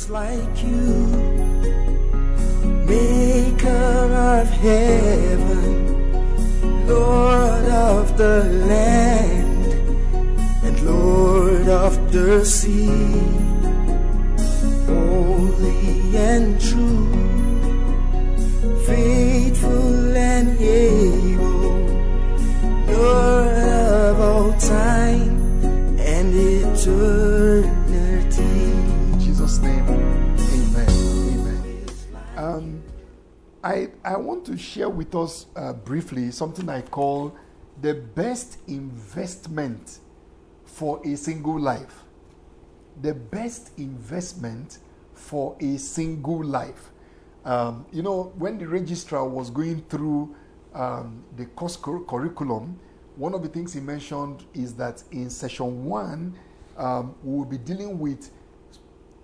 is like you, Maker of heaven, Lord of the land, and Lord of the sea, holy and true, I, I want to share with us uh, briefly something I call the best investment for a single life. The best investment for a single life. Um, you know, when the registrar was going through um, the course cur- curriculum, one of the things he mentioned is that in session one, um, we will be dealing with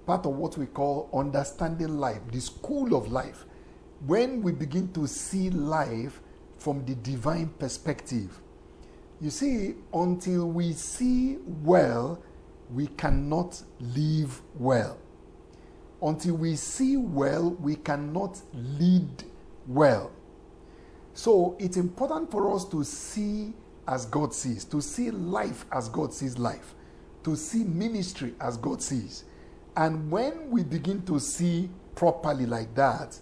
part of what we call understanding life, the school of life. When we begin to see life from the divine perspective, you see, until we see well, we cannot live well. Until we see well, we cannot lead well. So it's important for us to see as God sees, to see life as God sees life, to see ministry as God sees. And when we begin to see properly like that,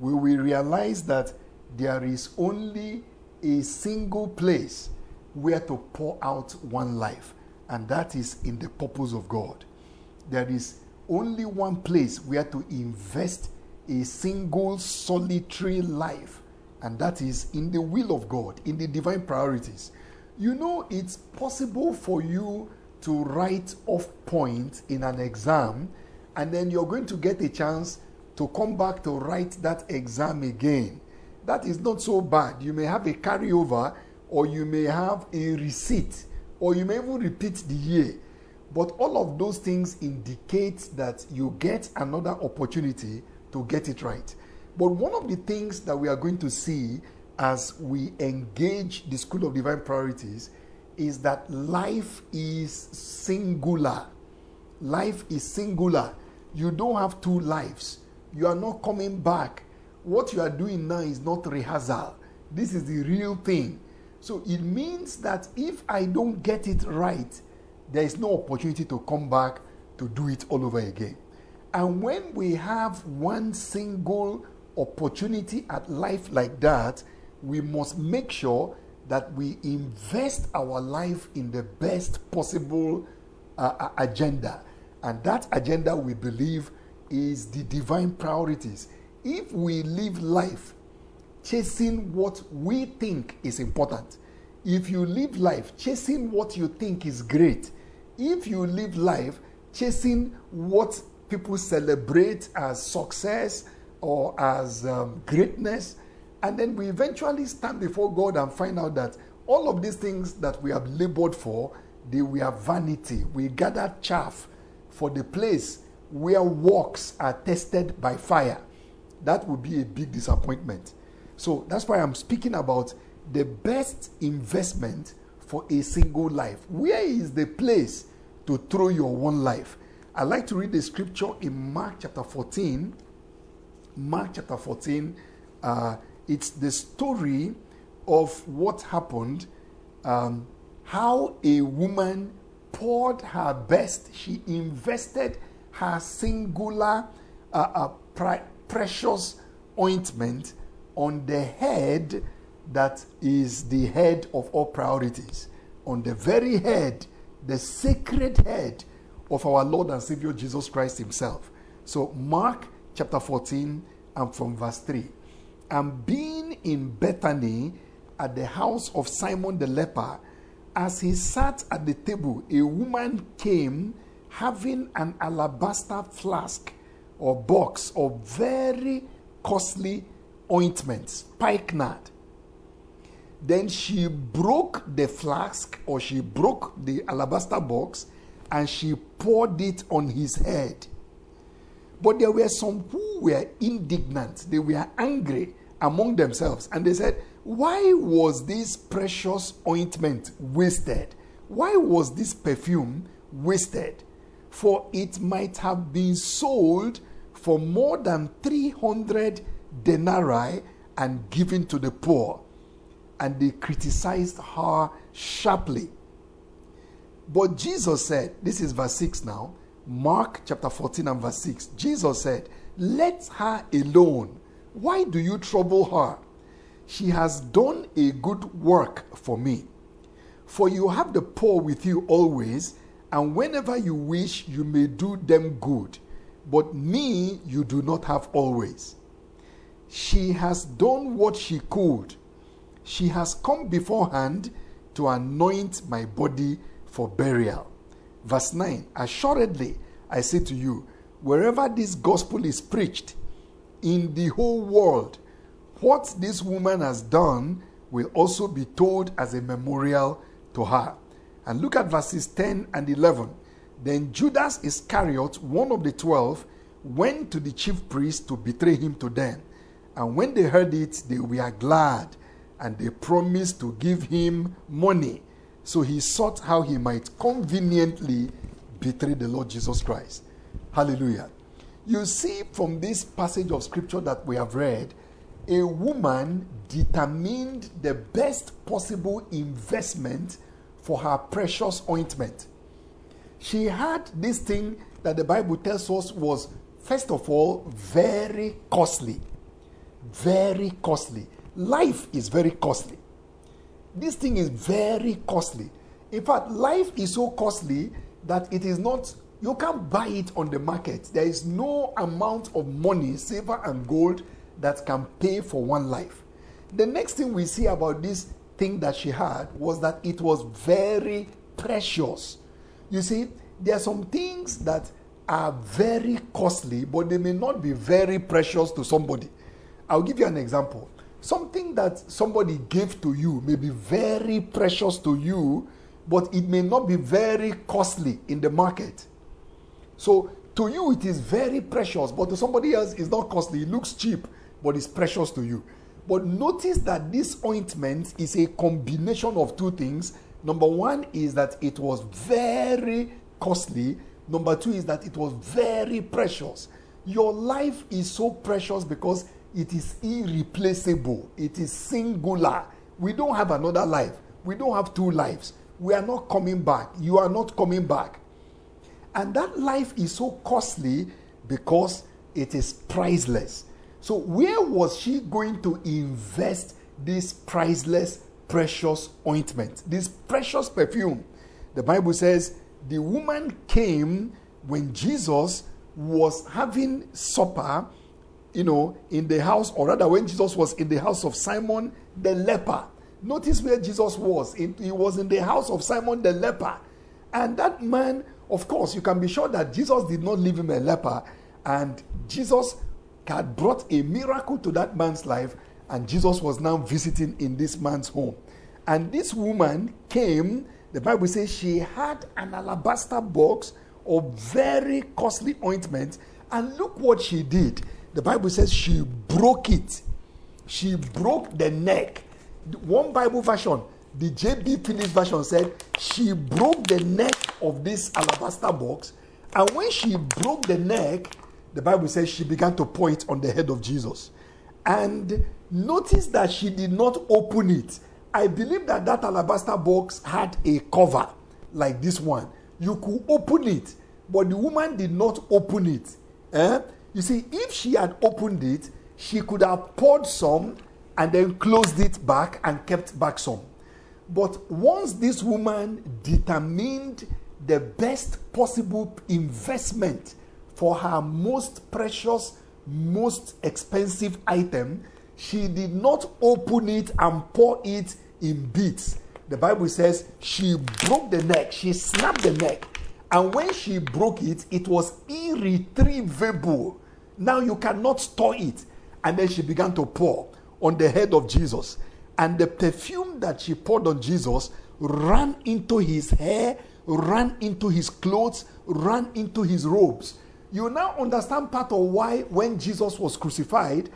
we will realize that there is only a single place where to pour out one life, and that is in the purpose of God. There is only one place where to invest a single solitary life, and that is in the will of God, in the divine priorities. You know, it's possible for you to write off points in an exam, and then you're going to get a chance to come back to write that exam again. That is not so bad. You may have a carryover, or you may have a resit, or you may even repeat the year. But all of those things indicate that you get another opportunity to get it right. But one of the things that we are going to see as we engage the School of Divine Priorities is that life is singular. Life is singular. You don't have two lives. You are not coming back. What you are doing now is not rehearsal. This is the real thing. So it means that if I don't get it right, there is no opportunity to come back to do it all over again. And when we have one single opportunity at life like that, we must make sure that we invest our life in the best possible uh, agenda. And that agenda, we believe, is the divine priorities. If we live life chasing what we think is important, if you live life chasing what you think is great, if you live life chasing what people celebrate as success or as um, greatness, and then we eventually stand before God and find out that all of these things that we have labored for, they were vanity. We gathered chaff for the place where works are tested by fire. That would be a big disappointment. So that's why I'm speaking about the best investment for a single life. Where is the place to throw your one life? I like to read the scripture in Mark chapter 14. Mark chapter 14. Uh, it's the story of what happened, um, how a woman poured her best. She invested her singular, uh, uh, precious ointment on the head that is the head of all priorities, on the very head, the sacred head of our Lord and Savior Jesus Christ Himself. So, Mark chapter 14 and from verse 3. And being in Bethany at the house of Simon the leper, as he sat at the table, a woman came having an alabaster flask or box of very costly ointment, spikenard. Then she broke the flask or she broke the alabaster box and she poured it on his head. But there were some who were indignant, they were angry among themselves, and they said, Why was this precious ointment wasted? Why was this perfume wasted? For it might have been sold for more than 300 denarii and given to the poor. And they criticized her sharply. But Jesus said, this is verse 6 now, Mark chapter 14 and verse 6. Jesus said, Let her alone. Why do you trouble her? She has done a good work for me. For you have the poor with you always, and whenever you wish, you may do them good. But me you do not have always. She has done what she could. She has come beforehand to anoint my body for burial. Verse 9 Assuredly, I say to you, wherever this gospel is preached in the whole world, what this woman has done will also be told as a memorial to her. And look at verses 10 and 11. Then Judas Iscariot, one of the twelve, went to the chief priests to betray him to them. And when they heard it, they were glad and they promised to give him money. So he sought how he might conveniently betray the Lord Jesus Christ. Hallelujah. You see from this passage of scripture that we have read, a woman determined the best possible investment for her precious ointment. She had this thing that the Bible tells us was, first of all, very costly. Very costly. Life is very costly. This thing is very costly. In fact, life is so costly that it is not, you can't buy it on the market. There is no amount of money, silver and gold, that can pay for one life. The next thing we see about this thing that she had was that it was very precious. You see, there are some things that are very costly, but they may not be very precious to somebody. I'll give you an example. Something that somebody gave to you may be very precious to you, but it may not be very costly in the market. So to you, it is very precious, but to somebody else, it's not costly. It looks cheap, but it's precious to you. But notice that this ointment is a combination of two things. Number one is that it was very costly. Number two is that it was very precious. Your life is so precious because it is irreplaceable, it is singular. We don't have another life, we don't have two lives. We are not coming back. You are not coming back. And that life is so costly because it is priceless. So, where was she going to invest this priceless, precious ointment, this precious perfume? The Bible says the woman came when Jesus was having supper, you know, in the house, or rather, when Jesus was in the house of Simon the leper. Notice where Jesus was. He was in the house of Simon the leper. And that man, of course, you can be sure that Jesus did not leave him a leper. And Jesus had brought a miracle to that man's life. And Jesus was now visiting in this man's home. And this woman came, the Bible says she had an alabaster box of very costly ointment. And look what she did. The Bible says she broke it. She broke the neck one Bible version, the JB Phillips version said she broke the neck of this alabaster box, and when she broke the neck, the Bible says she began to pour it on the head of Jesus. And notice that she did not open it. I believe that that alabaster box had a cover like this one. You could open it, but the woman did not open it. Eh? You see, if she had opened it, she could have poured some and then closed it back and kept back some. But once this woman determined the best possible investment for her most precious, most expensive item, she did not open it and pour it in bits. The Bible says she broke the neck, she snapped the neck, and when she broke it, it was irretrievable. Now you cannot store it. And then she began to pour on the head of Jesus. And the perfume that she poured on Jesus ran into his hair, ran into his clothes, ran into his robes. You now understand part of why, when Jesus was crucified,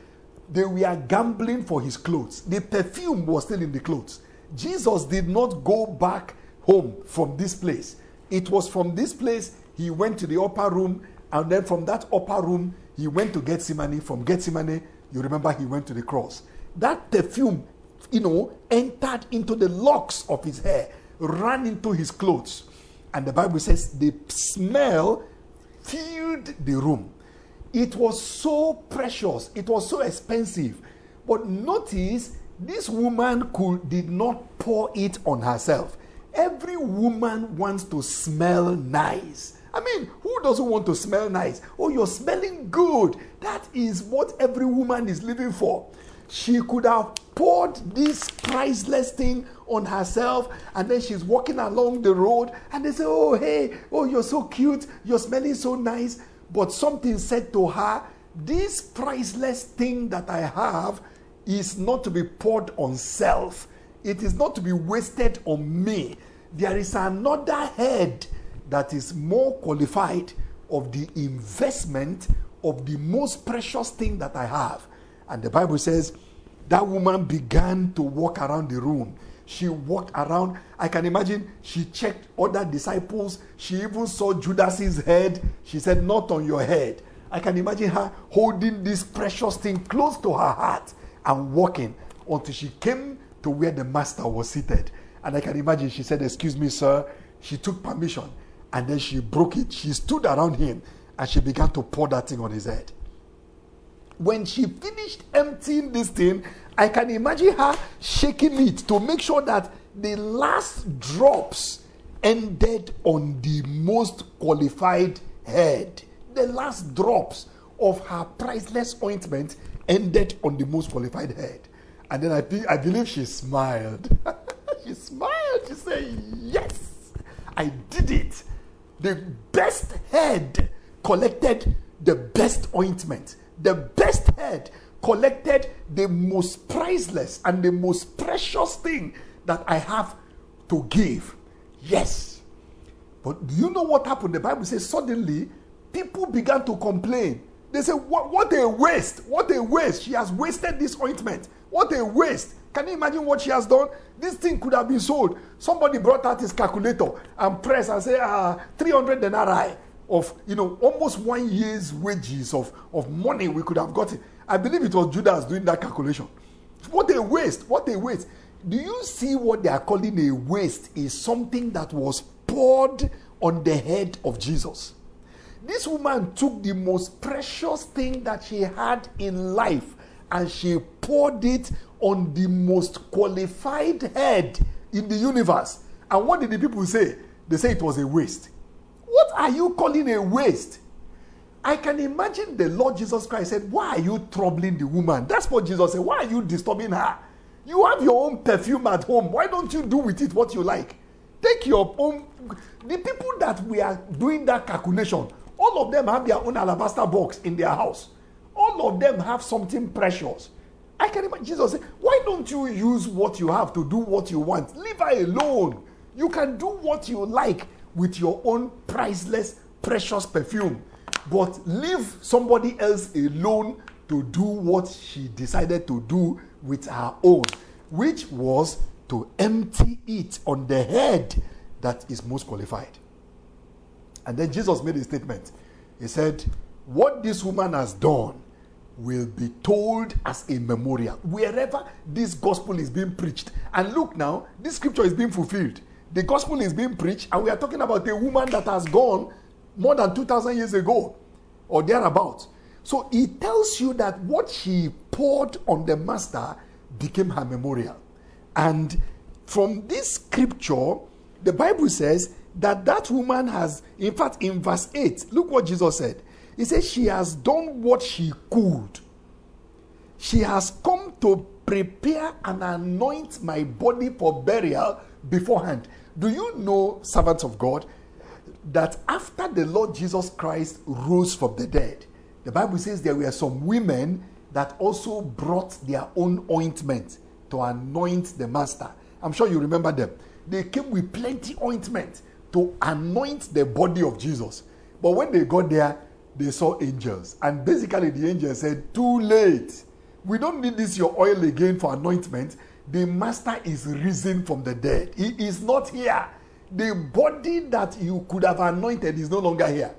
they were gambling for his clothes. The perfume was still in the clothes. Jesus did not go back home from this place. It was from this place he went to the upper room, and then from that upper room, he went to Gethsemane. From Gethsemane, you remember he went to the cross. That perfume, you know, entered into the locks of his hair, ran into his clothes. And the Bible says the smell filled the room. It was so precious, it was so expensive. But notice this woman could did not pour it on herself. Every woman wants to smell nice. I mean, who doesn't want to smell nice? Oh, you're smelling good. That is what every woman is living for. She could have poured this priceless thing on herself, and then she's walking along the road, and they say, Oh, hey, oh, you're so cute, you're smelling so nice. But something said to her, This priceless thing that I have is not to be poured on self, it is not to be wasted on me. There is another head that is more qualified of the investment of the most precious thing that I have. And the Bible says that woman began to walk around the room. She walked around. I can imagine she checked other disciples. She even saw Judas's head. She said, Not on your head. I can imagine her holding this precious thing close to her heart and walking until she came to where the master was seated. And I can imagine she said, Excuse me, sir. She took permission and then she broke it. She stood around him and she began to pour that thing on his head. When she finished emptying this thing, I can imagine her shaking it to make sure that the last drops ended on the most qualified head. The last drops of her priceless ointment ended on the most qualified head. And then I, I believe she smiled. she smiled. She said, Yes, I did it. The best head collected the best ointment. The best head collected the most priceless and the most precious thing that I have to give. Yes. But do you know what happened? The Bible says suddenly people began to complain. They say, What, what a waste! What a waste! She has wasted this ointment. What a waste! Can you imagine what she has done? This thing could have been sold. Somebody brought out his calculator and pressed and said, ah, 300 denarii of, you know, almost one year's wages of, of money we could have gotten. I believe it was Judas doing that calculation. What a waste! What a waste! Do you see what they are calling a waste is something that was poured on the head of Jesus? This woman took the most precious thing that she had in life and she poured it on the most qualified head in the universe. And what did the people say? They say it was a waste. What are you calling a waste? I can imagine the Lord Jesus Christ said, Why are you troubling the woman? That's what Jesus said. Why are you disturbing her? You have your own perfume at home. Why don't you do with it what you like? Take your own. The people that we are doing that calculation, all of them have their own alabaster box in their house. All of them have something precious. I can imagine Jesus say, Why don't you use what you have to do what you want? Leave her alone. You can do what you like with your own priceless, precious perfume. But leave somebody else alone to do what she decided to do with her own, which was to empty it on the head that is most qualified. And then Jesus made a statement. He said, What this woman has done will be told as a memorial wherever this gospel is being preached. And look now, this scripture is being fulfilled. The gospel is being preached, and we are talking about a woman that has gone more than 2,000 years ago or thereabouts. So it tells you that what she poured on the master became her memorial. And from this scripture, the Bible says that that woman has, in fact, in verse 8, look what Jesus said. He says, She has done what she could. She has come to prepare and anoint my body for burial beforehand. Do you know, servants of God, that after the Lord Jesus Christ rose from the dead, the Bible says there were some women that also brought their own ointment to anoint the master. I'm sure you remember them. They came with plenty ointment to anoint the body of Jesus. But when they got there, they saw angels. And basically, the angel said, Too late. We don't need this your oil again for anointment. The master is risen from the dead. He is not here. The body that you could have anointed is no longer here.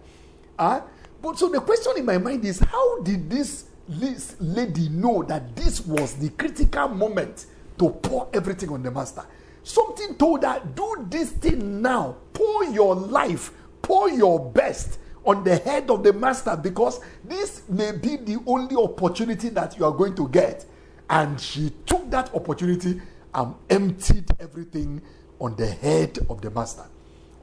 Huh? But so the question in my mind is how did this, this lady know that this was the critical moment to pour everything on the master? Something told her, do this thing now. Pour your life, pour your best on the head of the master because this may be the only opportunity that you are going to get. And she took that opportunity and emptied everything on the head of the master.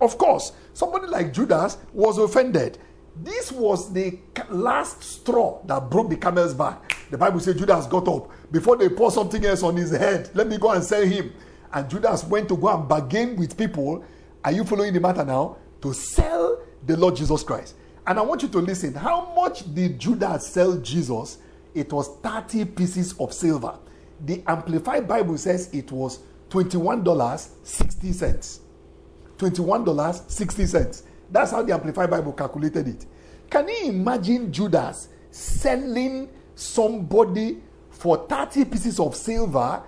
Of course, somebody like Judas was offended. This was the last straw that broke the camel's back. The Bible says Judas got up before they pour something else on his head. Let me go and sell him. And Judas went to go and bargain with people. Are you following the matter now? To sell the Lord Jesus Christ. And I want you to listen. How much did Judas sell Jesus? It was 30 pieces of silver. The Amplified Bible says it was $21.60. $21.60. That's how the Amplified Bible calculated it. Can you imagine Judas selling somebody for 30 pieces of silver?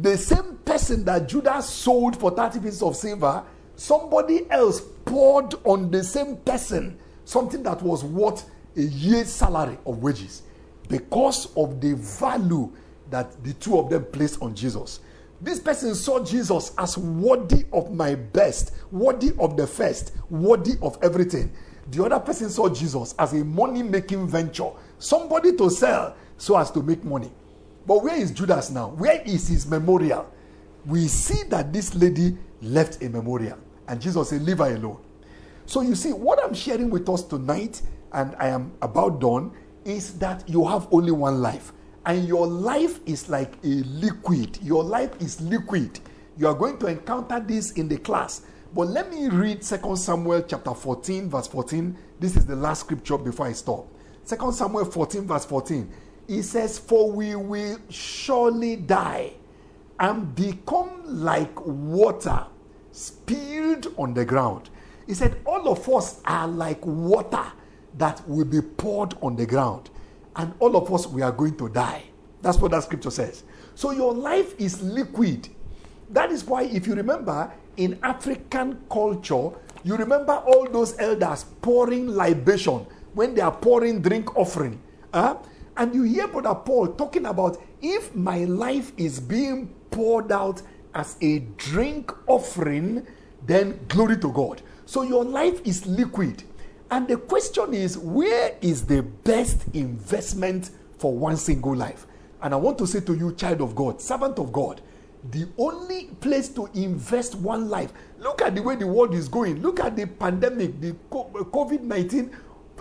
The same person that Judas sold for 30 pieces of silver, somebody else poured on the same person something that was worth a year's salary of wages because of the value that the two of them placed on Jesus. This person saw Jesus as worthy of my best, worthy of the first, worthy of everything. The other person saw Jesus as a money making venture, somebody to sell so as to make money. But where is Judas now? Where is his memorial? We see that this lady left a memorial, and Jesus said, Leave her alone. So you see, what I'm sharing with us tonight, and I am about done, is that you have only one life. And your life is like a liquid. Your life is liquid. You are going to encounter this in the class. But let me read 2 Samuel chapter 14, verse 14. This is the last scripture before I stop. 2 Samuel 14, verse 14. It says, For we will surely die and become like water spilled on the ground. He said, All of us are like water that will be poured on the ground, and all of us we are going to die. That's what that scripture says. So your life is liquid. That is why, if you remember, in African culture, you remember all those elders pouring libation when they are pouring drink offering. Huh? And you hear Brother Paul talking about if my life is being poured out as a drink offering, then glory to God. So your life is liquid. And the question is, where is the best investment for one single life? And I want to say to you, child of God, servant of God, the only place to invest one life. Look at the way the world is going. Look at the pandemic, the COVID 19.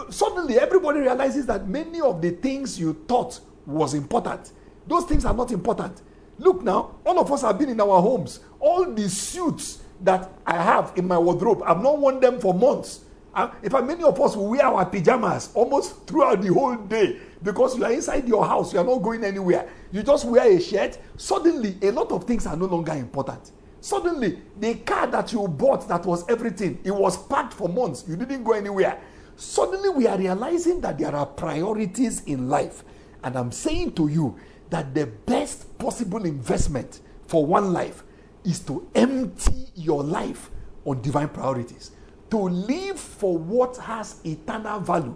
Suddenly, everybody realizes that many of the things you thought was important, those things are not important. Look now, all of us have been in our homes. All the suits that I have in my wardrobe. I've not worn them for months. In fact, many of us will wear our pajamas almost throughout the whole day because you are inside your house, you are not going anywhere. You just wear a shirt. Suddenly, a lot of things are no longer important. Suddenly, the car that you bought that was everything, it was packed for months. You didn't go anywhere. Suddenly, we are realizing that there are priorities in life. And I'm saying to you that the best possible investment for one life is to empty your life on divine priorities, to live for what has eternal value,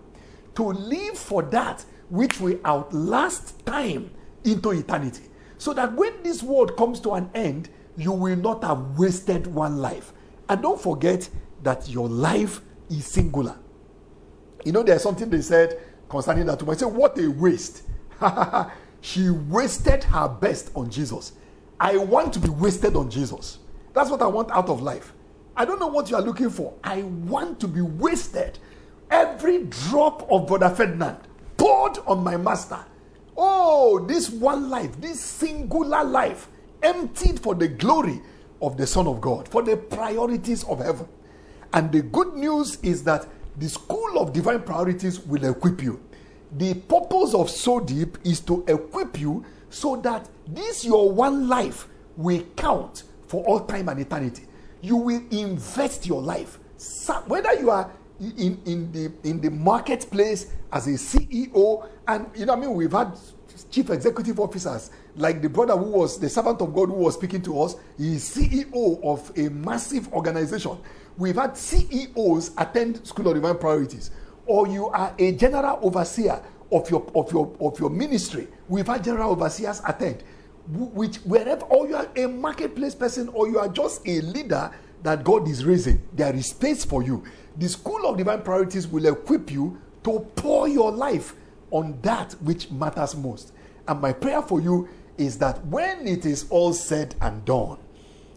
to live for that which will outlast time into eternity. So that when this world comes to an end, you will not have wasted one life. And don't forget that your life is singular. You know, there's something they said concerning that woman. Say, what a waste. she wasted her best on Jesus. I want to be wasted on Jesus. That's what I want out of life. I don't know what you are looking for. I want to be wasted. Every drop of Brother Ferdinand poured on my master. Oh, this one life, this singular life, emptied for the glory of the Son of God, for the priorities of heaven. And the good news is that the school of divine priorities will equip you. The purpose of SODIP is to equip you so that this your one life will count for all time and eternity. You will invest your life. Whether you are in, in the in the marketplace as a CEO, and you know, I mean, we've had chief executive officers like the brother who was the servant of God who was speaking to us. He is CEO of a massive organization. We've had CEOs attend School of Divine Priorities, or you are a general overseer of your of your of your ministry. We've had general overseers attend. Which wherever, or you are a marketplace person, or you are just a leader that God is raising, there is space for you. The School of Divine Priorities will equip you to pour your life on that which matters most. And my prayer for you is that when it is all said and done,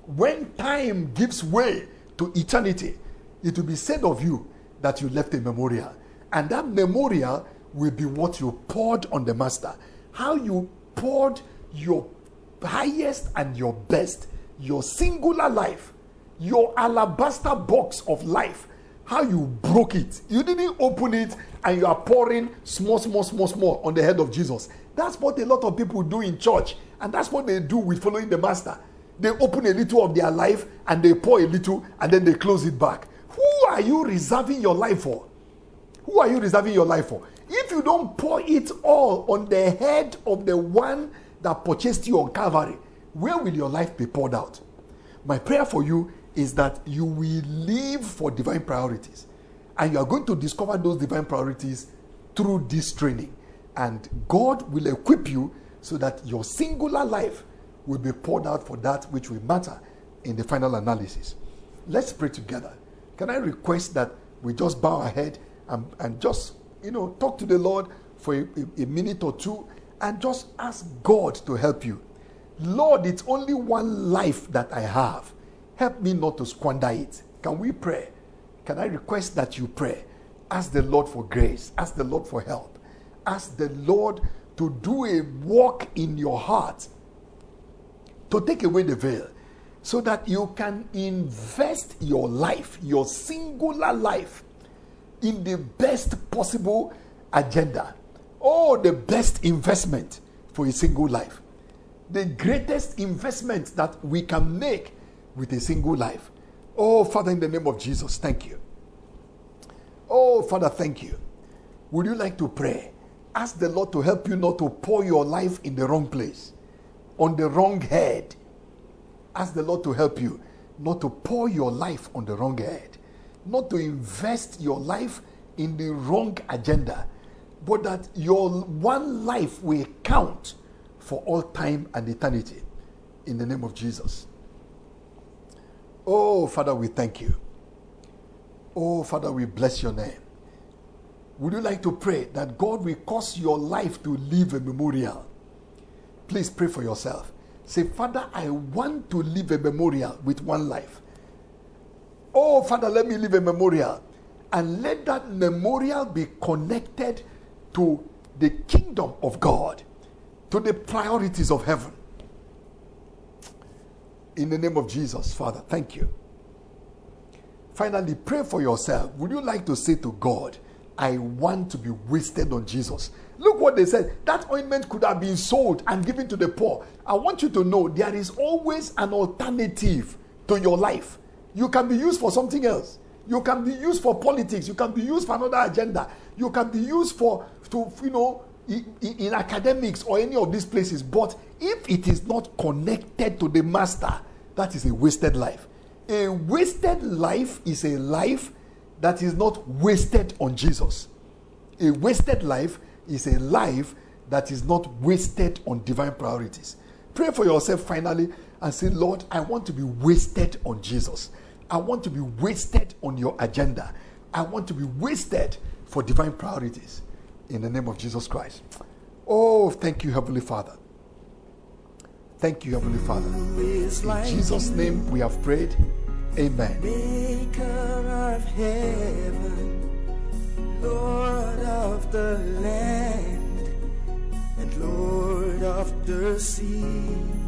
when time gives way to eternity, it will be said of you that you left a memorial. And that memorial will be what you poured on the Master. How you poured your highest and your best, your singular life, your alabaster box of life. How you broke it. You didn't open it and you are pouring small, small, small, small on the head of Jesus. That's what a lot of people do in church. And that's what they do with following the Master. They open a little of their life and they pour a little and then they close it back. Who are you reserving your life for? Who are you reserving your life for? If you don't pour it all on the head of the one that purchased you on Calvary, where will your life be poured out? My prayer for you is that you will live for divine priorities. And you are going to discover those divine priorities through this training. And God will equip you so that your singular life will be poured out for that which will matter in the final analysis. Let's pray together. Can I request that we just bow our head and, and just, you know, talk to the Lord for a, a, a minute or two and just ask God to help you. Lord, it's only one life that I have. Help me not to squander it. Can we pray? Can I request that you pray? Ask the Lord for grace. Ask the Lord for help. Ask the Lord to do a work in your heart to take away the veil so that you can invest your life, your singular life, in the best possible agenda. Oh, the best investment for a single life. The greatest investment that we can make with a single life. Oh, Father, in the name of Jesus, thank you. Oh, Father, thank you. Would you like to pray? Ask the Lord to help you not to pour your life in the wrong place, on the wrong head. Ask the Lord to help you not to pour your life on the wrong head, not to invest your life in the wrong agenda, but that your one life will count for all time and eternity. In the name of Jesus. Oh, Father, we thank you. Oh, Father, we bless your name. Would you like to pray that God will cause your life to live a memorial? Please pray for yourself. Say, Father, I want to live a memorial with one life. Oh, Father, let me live a memorial. And let that memorial be connected to the kingdom of God, to the priorities of heaven. In the name of Jesus, Father, thank you. Finally, pray for yourself. Would you like to say to God, I want to be wasted on Jesus. Look what they said. That ointment could have been sold and given to the poor. I want you to know there is always an alternative to your life. You can be used for something else. You can be used for politics. You can be used for another agenda. You can be used for, to, you know, in, in academics or any of these places. But if it is not connected to the master, that is a wasted life. A wasted life is a life that is not wasted on Jesus. A wasted life is a life that is not wasted on divine priorities. Pray for yourself finally and say, Lord, I want to be wasted on Jesus. I want to be wasted on your agenda. I want to be wasted for divine priorities in the name of Jesus Christ. Oh, thank you, Heavenly Father. Thank you, Heavenly Father. In Jesus' name we have prayed. Amen. Maker of heaven, Lord of the land, and Lord of the sea.